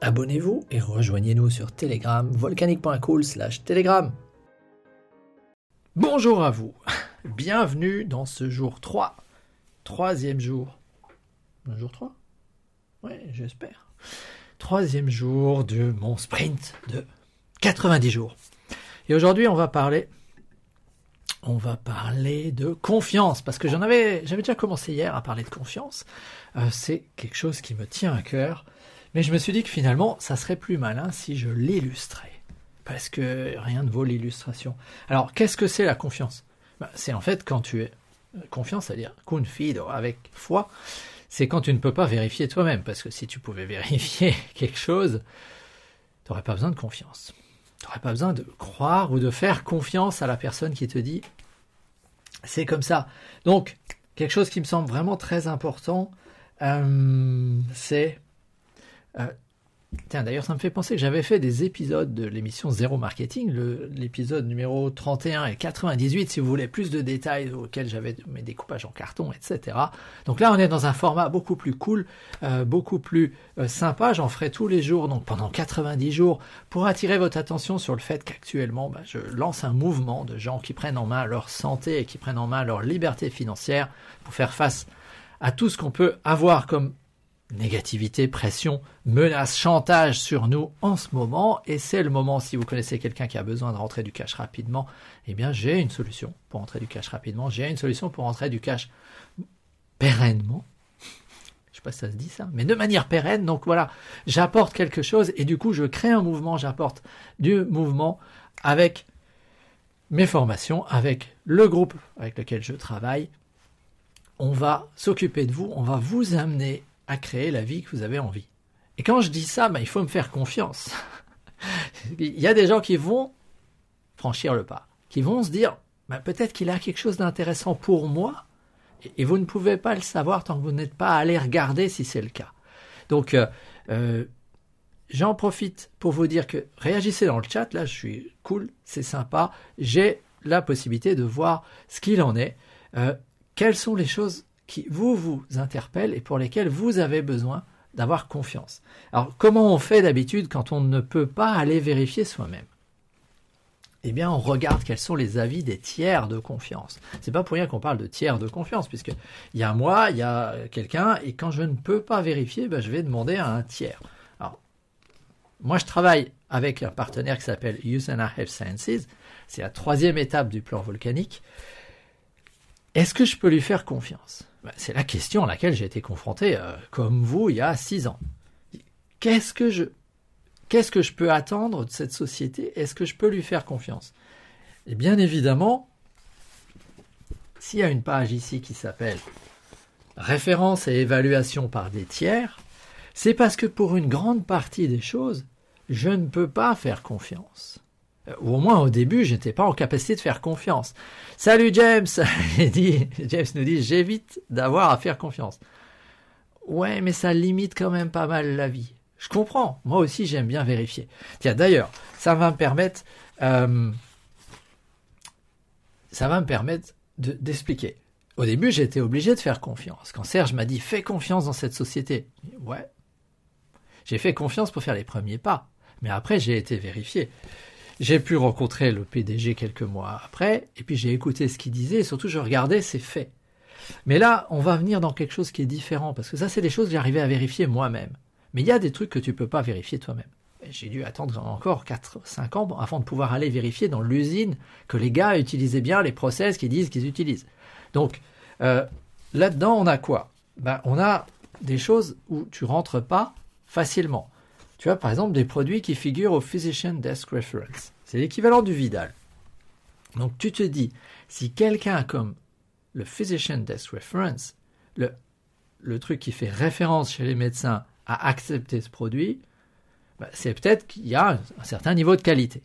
Abonnez-vous et rejoignez-nous sur Telegram, volcanique.cool Telegram. Bonjour à vous, bienvenue dans ce jour 3, troisième jour. Un jour 3 Oui, j'espère. Troisième jour de mon sprint de 90 jours. Et aujourd'hui, on va parler on va parler de confiance parce que j'en avais j'avais déjà commencé hier à parler de confiance. Euh, c'est quelque chose qui me tient à cœur. Mais je me suis dit que finalement, ça serait plus malin si je l'illustrais. Parce que rien ne vaut l'illustration. Alors, qu'est-ce que c'est la confiance? Bah, C'est en fait quand tu es... Confiance, c'est-à-dire confido, avec foi, c'est quand tu ne peux pas vérifier toi-même. Parce que si tu pouvais vérifier quelque chose, tu n'aurais pas besoin de confiance. Tu n'aurais pas besoin de croire ou de faire confiance à la personne qui te dit c'est comme ça. Donc, quelque chose qui me semble vraiment très important, euh, c'est euh, tiens, d'ailleurs, ça me fait penser que j'avais fait des épisodes de l'émission Zéro Marketing, l'épisode numéro 31 et 98, si vous voulez plus de détails auxquels j'avais mes découpages en carton, etc. Donc là, on est dans un format beaucoup plus cool, euh, beaucoup plus euh, sympa. J'en ferai tous les jours, donc pendant 90 jours, pour attirer votre attention sur le fait qu'actuellement, bah, je lance un mouvement de gens qui prennent en main leur santé et qui prennent en main leur liberté financière pour faire face à tout ce qu'on peut avoir comme négativité, pression, menace, chantage sur nous en ce moment. Et c'est le moment, si vous connaissez quelqu'un qui a besoin de rentrer du cash rapidement, eh bien j'ai une solution pour rentrer du cash rapidement. J'ai une solution pour rentrer du cash pérennement. Je sais pas si ça se dit ça, mais de manière pérenne. Donc voilà, j'apporte quelque chose et du coup je crée un mouvement, j'apporte du mouvement avec mes formations, avec le groupe avec lequel je travaille. On va s'occuper de vous, on va vous amener à créer la vie que vous avez envie. Et quand je dis ça, ben, il faut me faire confiance. il y a des gens qui vont franchir le pas, qui vont se dire, ben, peut-être qu'il a quelque chose d'intéressant pour moi, et vous ne pouvez pas le savoir tant que vous n'êtes pas allé regarder si c'est le cas. Donc, euh, euh, j'en profite pour vous dire que réagissez dans le chat, là je suis cool, c'est sympa, j'ai la possibilité de voir ce qu'il en est, euh, quelles sont les choses qui vous vous interpellent et pour lesquels vous avez besoin d'avoir confiance. Alors comment on fait d'habitude quand on ne peut pas aller vérifier soi-même? Eh bien, on regarde quels sont les avis des tiers de confiance. C'est pas pour rien qu'on parle de tiers de confiance, puisque il y a moi, il y a quelqu'un, et quand je ne peux pas vérifier, ben, je vais demander à un tiers. Alors, moi, je travaille avec un partenaire qui s'appelle Usana Health Sciences. C'est la troisième étape du plan volcanique. Est-ce que je peux lui faire confiance? Bah, c'est la question à laquelle j'ai été confronté, euh, comme vous, il y a six ans. Qu'est-ce que je, qu'est-ce que je peux attendre de cette société? Est-ce que je peux lui faire confiance? Et bien évidemment, s'il y a une page ici qui s'appelle Référence et évaluation par des tiers, c'est parce que pour une grande partie des choses, je ne peux pas faire confiance. Euh, ou au moins au début, je n'étais pas en capacité de faire confiance. Salut James James nous dit j'évite d'avoir à faire confiance. Ouais, mais ça limite quand même pas mal la vie. Je comprends. Moi aussi, j'aime bien vérifier. Tiens, d'ailleurs, ça va me permettre, euh, ça va me permettre d'expliquer. Au début, été obligé de faire confiance. Quand Serge m'a dit fais confiance dans cette société, ouais, j'ai fait confiance pour faire les premiers pas. Mais après, j'ai été vérifié. J'ai pu rencontrer le PDG quelques mois après, et puis j'ai écouté ce qu'il disait, et surtout je regardais ses faits. Mais là, on va venir dans quelque chose qui est différent, parce que ça, c'est des choses que j'arrivais à vérifier moi-même. Mais il y a des trucs que tu peux pas vérifier toi-même. J'ai dû attendre encore 4-5 ans avant de pouvoir aller vérifier dans l'usine que les gars utilisaient bien les process qu'ils disent qu'ils utilisent. Donc, euh, là-dedans, on a quoi? Ben, On a des choses où tu rentres pas facilement. Tu as par exemple des produits qui figurent au Physician Desk Reference. C'est l'équivalent du Vidal. Donc tu te dis, si quelqu'un comme le Physician Desk Reference, le, truc qui fait référence chez les médecins, a accepté ce produit, bah, c'est peut-être qu'il y a un certain niveau de qualité.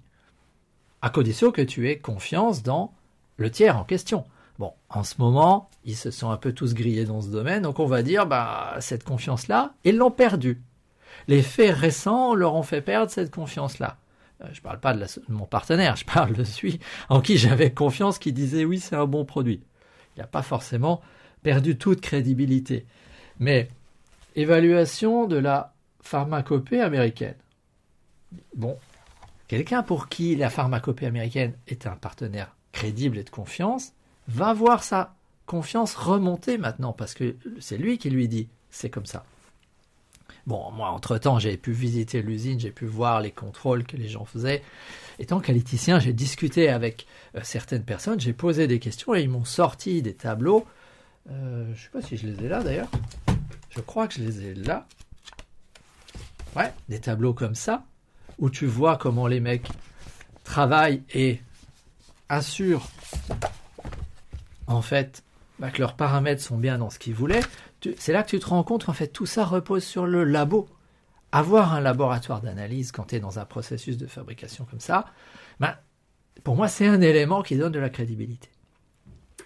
À condition que tu aies confiance dans le tiers en question. Bon, en ce moment, ils se sont un peu tous grillés dans ce domaine, donc on va dire, bah, cette confiance-là, ils l'ont perdue. Les faits récents leur ont fait perdre cette confiance-là. Euh, je ne parle pas de, mon partenaire, je parle de celui en qui j'avais confiance, qui disait oui, c'est un bon produit. Il n'a pas forcément perdu toute crédibilité. Mais évaluation de la pharmacopée américaine. Bon, quelqu'un pour qui la pharmacopée américaine est un partenaire crédible et de confiance, va voir sa confiance remonter maintenant, parce que c'est lui qui lui dit c'est comme ça. Bon, moi, entre-temps, j'ai pu visiter l'usine, j'ai pu voir les contrôles que les gens faisaient. Étant qualiticien, j'ai discuté avec euh, certaines personnes, j'ai posé des questions et ils m'ont sorti des tableaux. Euh, je ne sais pas si je les ai là d'ailleurs. Je crois que je les ai là. Ouais, des tableaux comme ça, où tu vois comment les mecs travaillent et assurent en fait bah, que leurs paramètres sont bien dans ce qu'ils voulaient c'est là que tu te rends compte qu'en fait tout ça repose sur le labo. Avoir un laboratoire d'analyse quand tu es dans un processus de fabrication comme ça, ben, pour moi c'est un élément qui donne de la crédibilité.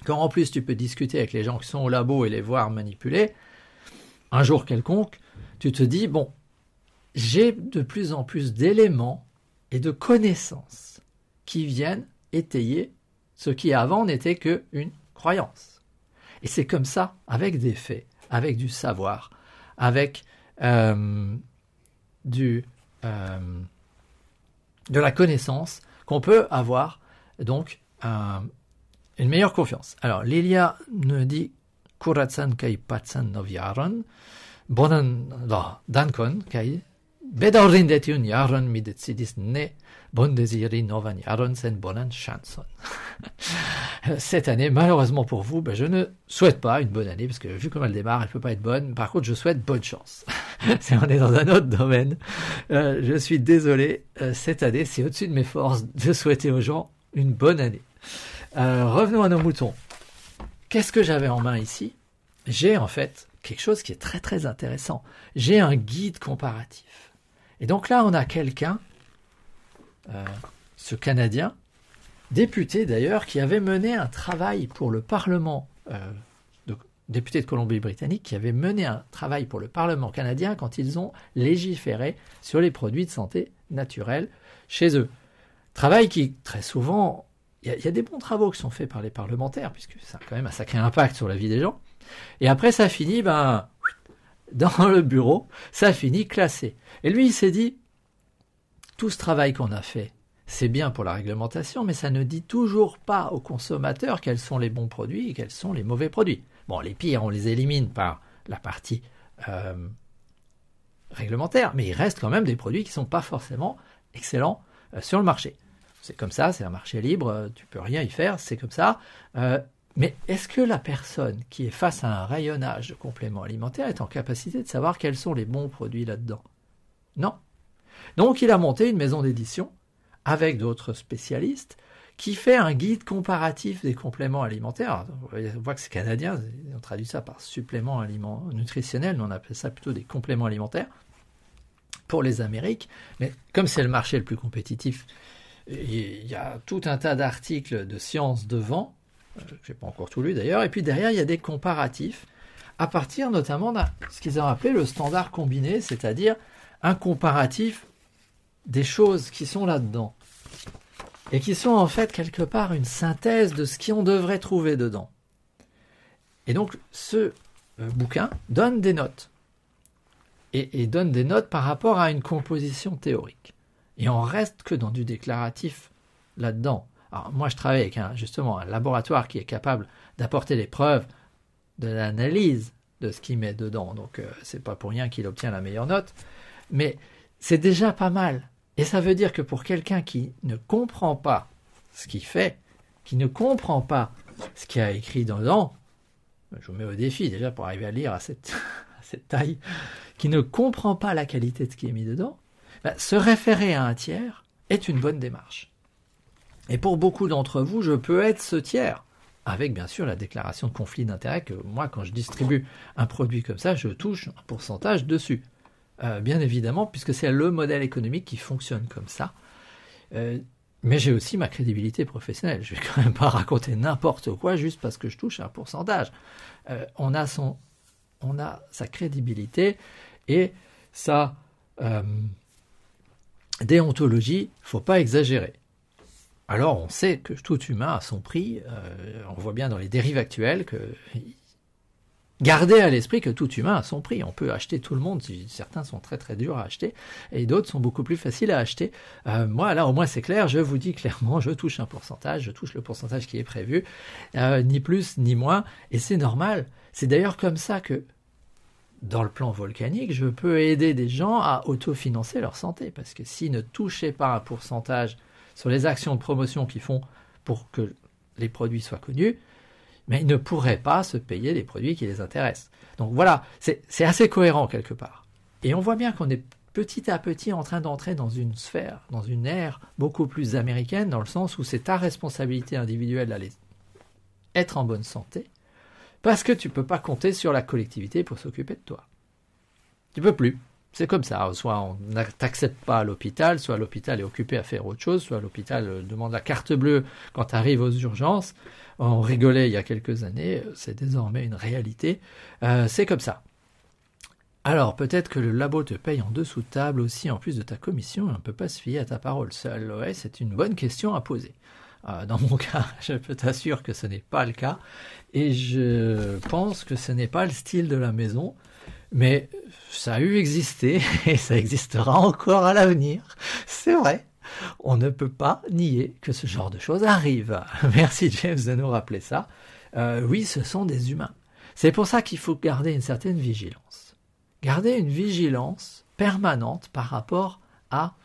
Quand en plus tu peux discuter avec les gens qui sont au labo et les voir manipuler, un jour quelconque, tu te dis, bon, j'ai de plus en plus d'éléments et de connaissances qui viennent étayer ce qui avant n'était qu'une croyance. Et c'est comme ça, avec des faits, avec du savoir, avec euh, du, euh, de la connaissance, qu'on peut avoir donc une meilleure confiance. Alors, Lilia nous dit Kuratsan kai patsan noviaron, bonan dankon kai novan. Cette année, malheureusement pour vous, ben, je ne souhaite pas une bonne année, parce que vu comment elle démarre, elle ne peut pas être bonne. Par contre, je souhaite bonne chance. on est dans un autre domaine. Euh, je suis désolé, euh, cette année, c'est au-dessus de mes forces de souhaiter aux gens une bonne année. Euh, revenons à nos moutons. Qu'est-ce que j'avais en main ici? J'ai en fait quelque chose qui est très très intéressant. J'ai un guide comparatif. Et donc là, on a quelqu'un euh, ce Canadien, député d'ailleurs, qui avait mené un travail pour le Parlement, euh, député de Colombie-Britannique, qui avait mené un travail pour le Parlement canadien quand ils ont légiféré sur les produits de santé naturels chez eux. Travail qui, très souvent, il y, a des bons travaux qui sont faits par les parlementaires, puisque ça a quand même un sacré impact sur la vie des gens. Et après, ça finit, ben, dans le bureau, ça finit classé. Et lui, il s'est dit, tout ce travail qu'on a fait, c'est bien pour la réglementation, mais ça ne dit toujours pas aux consommateurs quels sont les bons produits et quels sont les mauvais produits. Bon, les pires, on les élimine par la partie euh, réglementaire, mais il reste quand même des produits qui ne sont pas forcément excellents euh, sur le marché. C'est comme ça, c'est un marché libre, euh, tu peux rien y faire, c'est comme ça. Mais est-ce que la personne qui est face à un rayonnage de compléments alimentaires est en capacité de savoir quels sont les bons produits là-dedans? Non. Donc il a monté une maison d'édition avec d'autres spécialistes qui fait un guide comparatif des compléments alimentaires. On voit que c'est canadien, on traduit ça par suppléments aliments nutritionnels, on appelle ça plutôt des compléments alimentaires pour les Amériques. Mais comme c'est le marché le plus compétitif, il y a tout un tas d'articles de science devant, je n'ai pas encore tout lu d'ailleurs, et puis derrière il y a des comparatifs à partir notamment de ce qu'ils ont appelé le standard combiné, c'est-à-dire un comparatif des choses qui sont là-dedans et qui sont en fait quelque part une synthèse de ce qu'on devrait trouver dedans. Et donc ce euh, bouquin donne des notes et, donne des notes par rapport à une composition théorique. Et on reste que dans du déclaratif là-dedans. Alors moi je travaille avec justement un laboratoire qui est capable d'apporter les preuves de l'analyse de ce qu'il met dedans. Donc euh, c'est pas pour rien qu'il obtient la meilleure note. Mais c'est déjà pas mal. Et ça veut dire que pour quelqu'un qui ne comprend pas ce qu'il fait, qui ne comprend pas ce qu'il a écrit dedans, je vous mets au défi déjà pour arriver à lire à cette, taille, qui ne comprend pas la qualité de ce qui est mis dedans, ben, se référer à un tiers est une bonne démarche. Et pour beaucoup d'entre vous, je peux être ce tiers, avec bien sûr la déclaration de conflit d'intérêt que moi, quand je distribue un produit comme ça, je touche un pourcentage dessus. euh, bien évidemment, puisque c'est le modèle économique qui fonctionne comme ça. Euh, mais j'ai aussi ma crédibilité professionnelle. Je vais quand même pas raconter n'importe quoi juste parce que je touche un pourcentage. Euh, on a son, on a sa crédibilité et sa déontologie. Faut pas exagérer. Alors on sait que tout humain a son prix. on voit bien dans les dérives actuelles que Gardez à l'esprit que tout humain a son prix. On peut acheter tout le monde. Certains sont très très durs à acheter et d'autres sont beaucoup plus faciles à acheter. Euh, moi, là, au moins c'est clair. Je vous dis clairement, je touche un pourcentage. Je touche le pourcentage qui est prévu, euh, ni plus ni moins. Et c'est normal. C'est d'ailleurs comme ça que dans le plan volcanique, je peux aider des gens à autofinancer leur santé. Parce que s'ils ne touchaient pas un pourcentage sur les actions de promotion qu'ils font pour que les produits soient connus, mais ils ne pourraient pas se payer les produits qui les intéressent. Donc voilà, c'est assez cohérent quelque part. Et on voit bien qu'on est petit à petit en train d'entrer dans une sphère, dans une ère beaucoup plus américaine, dans le sens où c'est ta responsabilité individuelle d'aller être en bonne santé, parce que tu ne peux pas compter sur la collectivité pour s'occuper de toi. Tu peux plus. C'est comme ça. Soit on t'accepte pas à l'hôpital, soit l'hôpital est occupé à faire autre chose, soit l'hôpital euh, demande la carte bleue quand tu arrives aux urgences. On rigolait il y a quelques années, c'est désormais une réalité. Euh, c'est comme ça. Alors peut-être que le labo te paye en dessous de table aussi en plus de ta commission, on ne peut pas se fier à ta parole seule. C'est une bonne question à poser. Euh, dans mon cas, je peux t'assurer que ce n'est pas le cas. Et je pense que ce n'est pas le style de la maison. Mais ça a eu existé et ça existera encore à l'avenir. C'est vrai. On ne peut pas nier que ce genre de choses arrive. Merci James de nous rappeler ça. Euh, oui, ce sont des humains. C'est pour ça qu'il faut garder une certaine vigilance. Garder une vigilance permanente par rapport à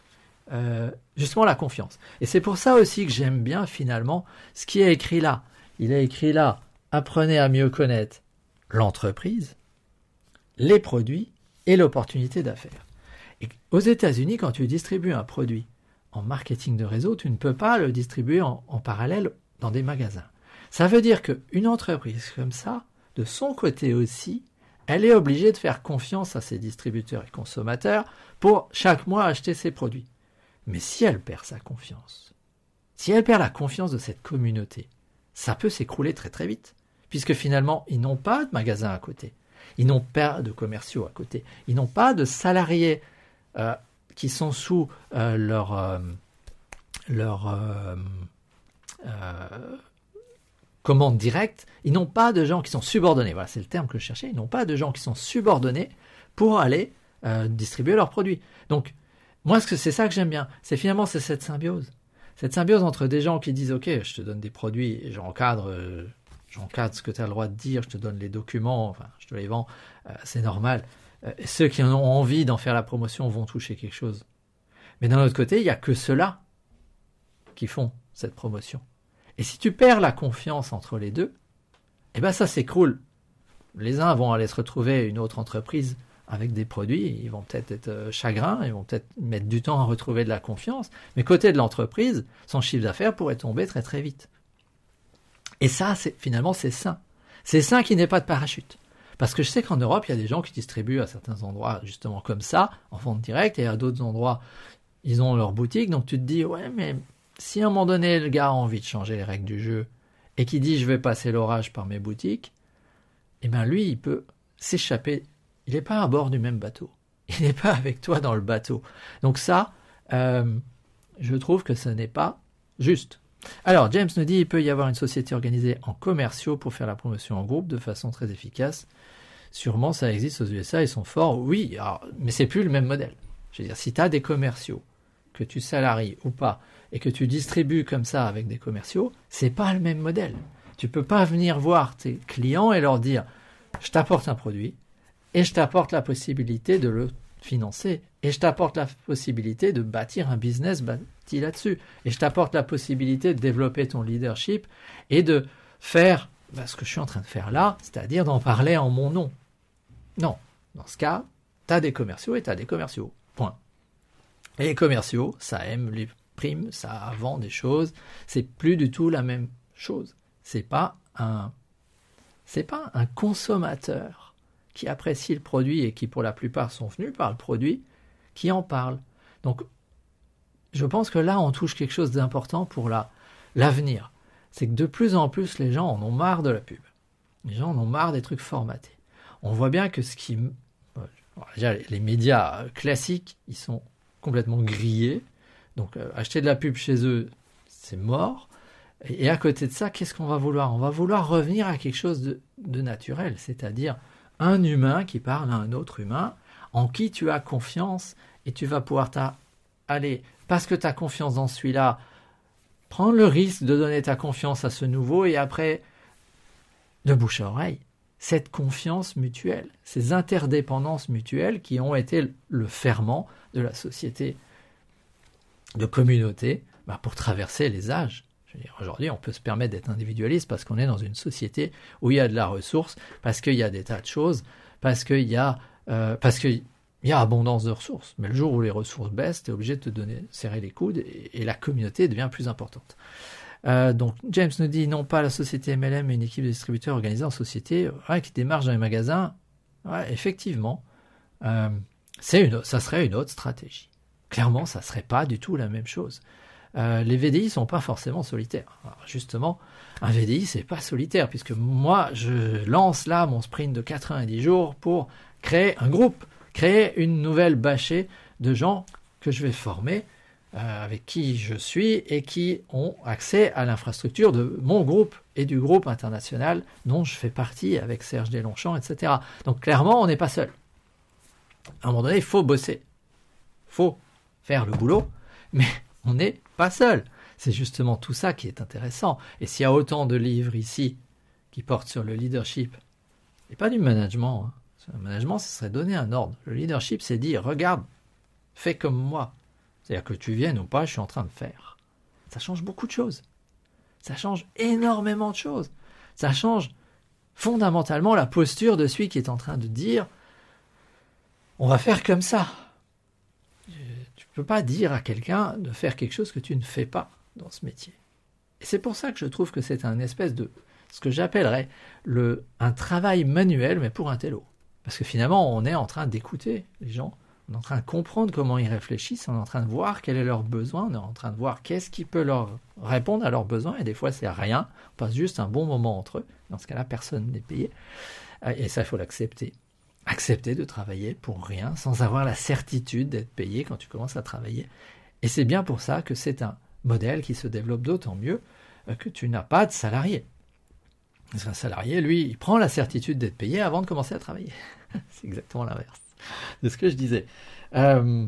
euh, justement la confiance. Et c'est pour ça aussi que j'aime bien finalement ce qui est écrit là. Il est écrit là, apprenez à mieux connaître l'entreprise, les produits et l'opportunité d'affaires. Aux États-Unis, quand tu distribues un produit en marketing de réseau, tu ne peux pas le distribuer en, en parallèle dans des magasins. Ça veut dire qu'une entreprise comme ça, de son côté aussi, elle est obligée de faire confiance à ses distributeurs et consommateurs pour chaque mois acheter ses produits. Mais si elle perd sa confiance, si elle perd la confiance de cette communauté, ça peut s'écrouler très très vite, puisque finalement, ils n'ont pas de magasin à côté. Ils n'ont pas de commerciaux à côté. Ils n'ont pas de salariés euh, qui sont sous euh, leur, euh, commande directe. Ils n'ont pas de gens qui sont subordonnés. Voilà, c'est le terme que je cherchais. Ils n'ont pas de gens qui sont subordonnés pour aller distribuer leurs produits. Donc, moi, c'est ça que j'aime bien. C'est finalement c'est cette symbiose. Cette symbiose entre des gens qui disent OK, je te donne des produits, j'encadre j'encadre ce que tu as le droit de dire, je te donne les documents, enfin, je te les vends, euh, c'est normal. Euh, ceux qui en ont envie d'en faire la promotion vont toucher quelque chose. Mais d'un autre côté, il n'y a que ceux-là qui font cette promotion. Et si tu perds la confiance entre les deux, eh ben ça s'écroule. Les uns vont aller se retrouver une autre entreprise avec des produits, ils vont peut-être être euh, chagrins, ils vont peut-être mettre du temps à retrouver de la confiance, mais côté de l'entreprise, son chiffre d'affaires pourrait tomber très très vite. Et ça, c'est finalement, c'est sain. C'est sain qu'il n'y ait pas de parachute. Parce que je sais qu'en Europe, il y a des gens qui distribuent à certains endroits justement comme ça, en vente directe, et à d'autres endroits, ils ont leur boutique. Donc tu te dis, ouais, mais si à un moment donné, le gars a envie de changer les règles du jeu, et qui dit, je vais passer l'orage par mes boutiques, eh bien lui, il peut s'échapper. Il n'est pas à bord du même bateau. Il n'est pas avec toi dans le bateau. Donc ça, euh, je trouve que ce n'est pas juste. Alors, James nous dit qu'il peut y avoir une société organisée en commerciaux pour faire la promotion en groupe de façon très efficace. Sûrement, ça existe aux USA, ils sont forts, oui, mais c'est plus le même modèle. Je veux dire, si tu as des commerciaux, que tu salaries ou pas, et que tu distribues comme ça avec des commerciaux, c'est pas le même modèle. Tu peux pas venir voir tes clients et leur dire, je t'apporte un produit, et je t'apporte la possibilité de le financer, et je t'apporte la possibilité de bâtir un business là-dessus. Et je t'apporte la possibilité de développer ton leadership et de faire bah, ce que je suis en train de faire là, c'est-à-dire d'en parler en mon nom. Non, dans ce cas, tu as des commerciaux et tu as des commerciaux. Point. Et les commerciaux, ça aime les primes, ça vend des choses, c'est plus du tout la même chose. C'est pas un c'est pas un consommateur qui apprécient le produit et qui pour la plupart sont venus par le produit, qui en parlent. Donc je pense que là on touche quelque chose d'important pour la, l'avenir. C'est que de plus en plus les gens en ont marre de la pub. Les gens en ont marre des trucs formatés. On voit bien que ce qui... Déjà, les médias classiques, ils sont complètement grillés. Donc euh, acheter de la pub chez eux, c'est mort. Et, à côté de ça, qu'est-ce qu'on va vouloir? On va vouloir revenir à quelque chose de, naturel, c'est-à-dire un humain qui parle à un autre humain, en qui tu as confiance, et tu vas pouvoir aller, parce que tu as confiance dans celui-là, prendre le risque de donner ta confiance à ce nouveau, et après, de bouche à oreille, cette confiance mutuelle, ces interdépendances mutuelles qui ont été le ferment de la société de communauté bah, pour traverser les âges. Aujourd'hui, on peut se permettre d'être individualiste parce qu'on est dans une société où il y a de la ressource, parce qu'il y a des tas de choses, parce qu'il y a, euh, parce qu'il y a abondance de ressources. Mais le jour où les ressources baissent, tu es obligé de te donner, serrer les coudes et, la communauté devient plus importante. Euh, donc James nous dit non pas la société MLM mais une équipe de distributeurs organisée en société qui démarche dans les magasins. Ouais, effectivement, euh, une, ça serait une autre stratégie. Clairement, ça serait pas du tout la même chose. Euh, les VDI sont pas forcément solitaires. justement, un VDI c'est pas solitaire puisque moi je lance là mon sprint de 90 jours pour créer un groupe, créer une nouvelle bâchée de gens que je vais former euh, avec qui je suis et qui ont accès à l'infrastructure de mon groupe et du groupe international dont je fais partie avec Serge Deslongchamps, etc. Donc clairement, on n'est pas seul. À un moment donné, il faut bosser. Il faut faire le boulot, mais on n'est pas seul. C'est justement tout ça qui est intéressant. Et s'il y a autant de livres ici qui portent sur le leadership, et pas du management, hein. Le management, ce serait donner un ordre. Le leadership, c'est dire, regarde, fais comme moi. C'est-à-dire que tu viennes ou pas, je suis en train de faire. Ça change beaucoup de choses. Ça change énormément de choses. Ça change fondamentalement la posture de celui qui est en train de dire, on va faire comme ça. Tu ne peux pas dire à quelqu'un de faire quelque chose que tu ne fais pas dans ce métier. Et c'est pour ça que je trouve que c'est un espèce de ce que j'appellerais le un travail manuel, mais pour un télo. Parce que finalement, on est en train d'écouter les gens, on est en train de comprendre comment ils réfléchissent, on est en train de voir quel est leur besoin, on est en train de voir qu'est-ce qui peut leur répondre à leurs besoins, et des fois c'est rien, on passe juste un bon moment entre eux, dans ce cas-là personne n'est payé, et ça il faut l'accepter. Accepter de travailler pour rien sans avoir la certitude d'être payé quand tu commences à travailler. Et c'est bien pour ça que c'est un modèle qui se développe d'autant mieux euh, que tu n'as pas de salarié. Parce qu'un salarié, lui, il prend la certitude d'être payé avant de commencer à travailler. c'est exactement l'inverse de ce que je disais. Euh,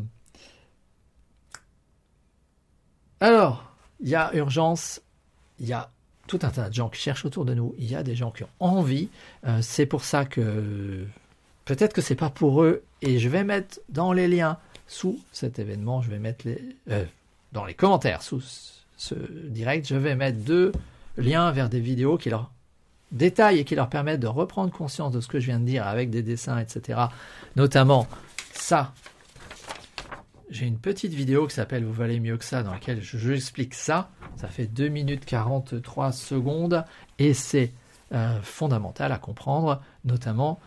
alors, il y a urgence, il y a tout un tas de gens qui cherchent autour de nous, il y a des gens qui ont envie. Euh, c'est pour ça que peut-être que c'est pas pour eux et je vais mettre dans les liens sous cet événement, je vais mettre les euh, dans les commentaires sous ce direct, je vais mettre deux liens vers des vidéos qui leur détaillent et qui leur permettent de reprendre conscience de ce que je viens de dire avec des dessins, etc. Notamment ça. J'ai une petite vidéo qui s'appelle Vous valez mieux que ça, dans laquelle je, explique ça. Ça fait 2 minutes 43 secondes et c'est euh, fondamental à comprendre, notamment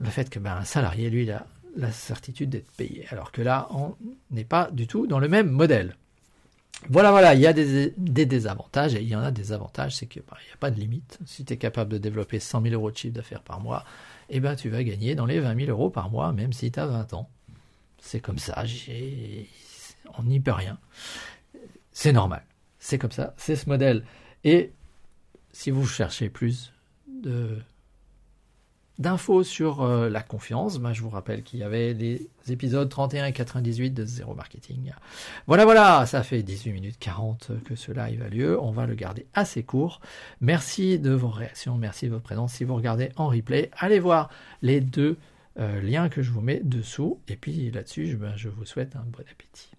le fait que ben, un salarié, lui, a la certitude d'être payé. Alors que là, on n'est pas du tout dans le même modèle. Voilà, voilà, il y a des, désavantages et il y en a des avantages, c'est qu'il ben, n'y a pas de limite. Si tu es capable de développer 100 000 euros de chiffre d'affaires par mois, eh ben, tu vas gagner dans les 20 000 euros par mois, même si tu as 20 ans. C'est comme ça, on n'y peut rien. C'est normal. C'est comme ça, c'est ce modèle. Et si vous cherchez plus de d'infos sur euh, la confiance, ben, je vous rappelle qu'il y avait les épisodes 31 et 98 de Zéro Marketing. Voilà, voilà, ça fait 18 minutes 40 que ce live a lieu. On va le garder assez court. Merci de vos réactions, merci de votre présence. Si vous regardez en replay, allez voir les deux euh, liens que je vous mets dessous. Et puis là-dessus, ben, je vous souhaite un bon appétit.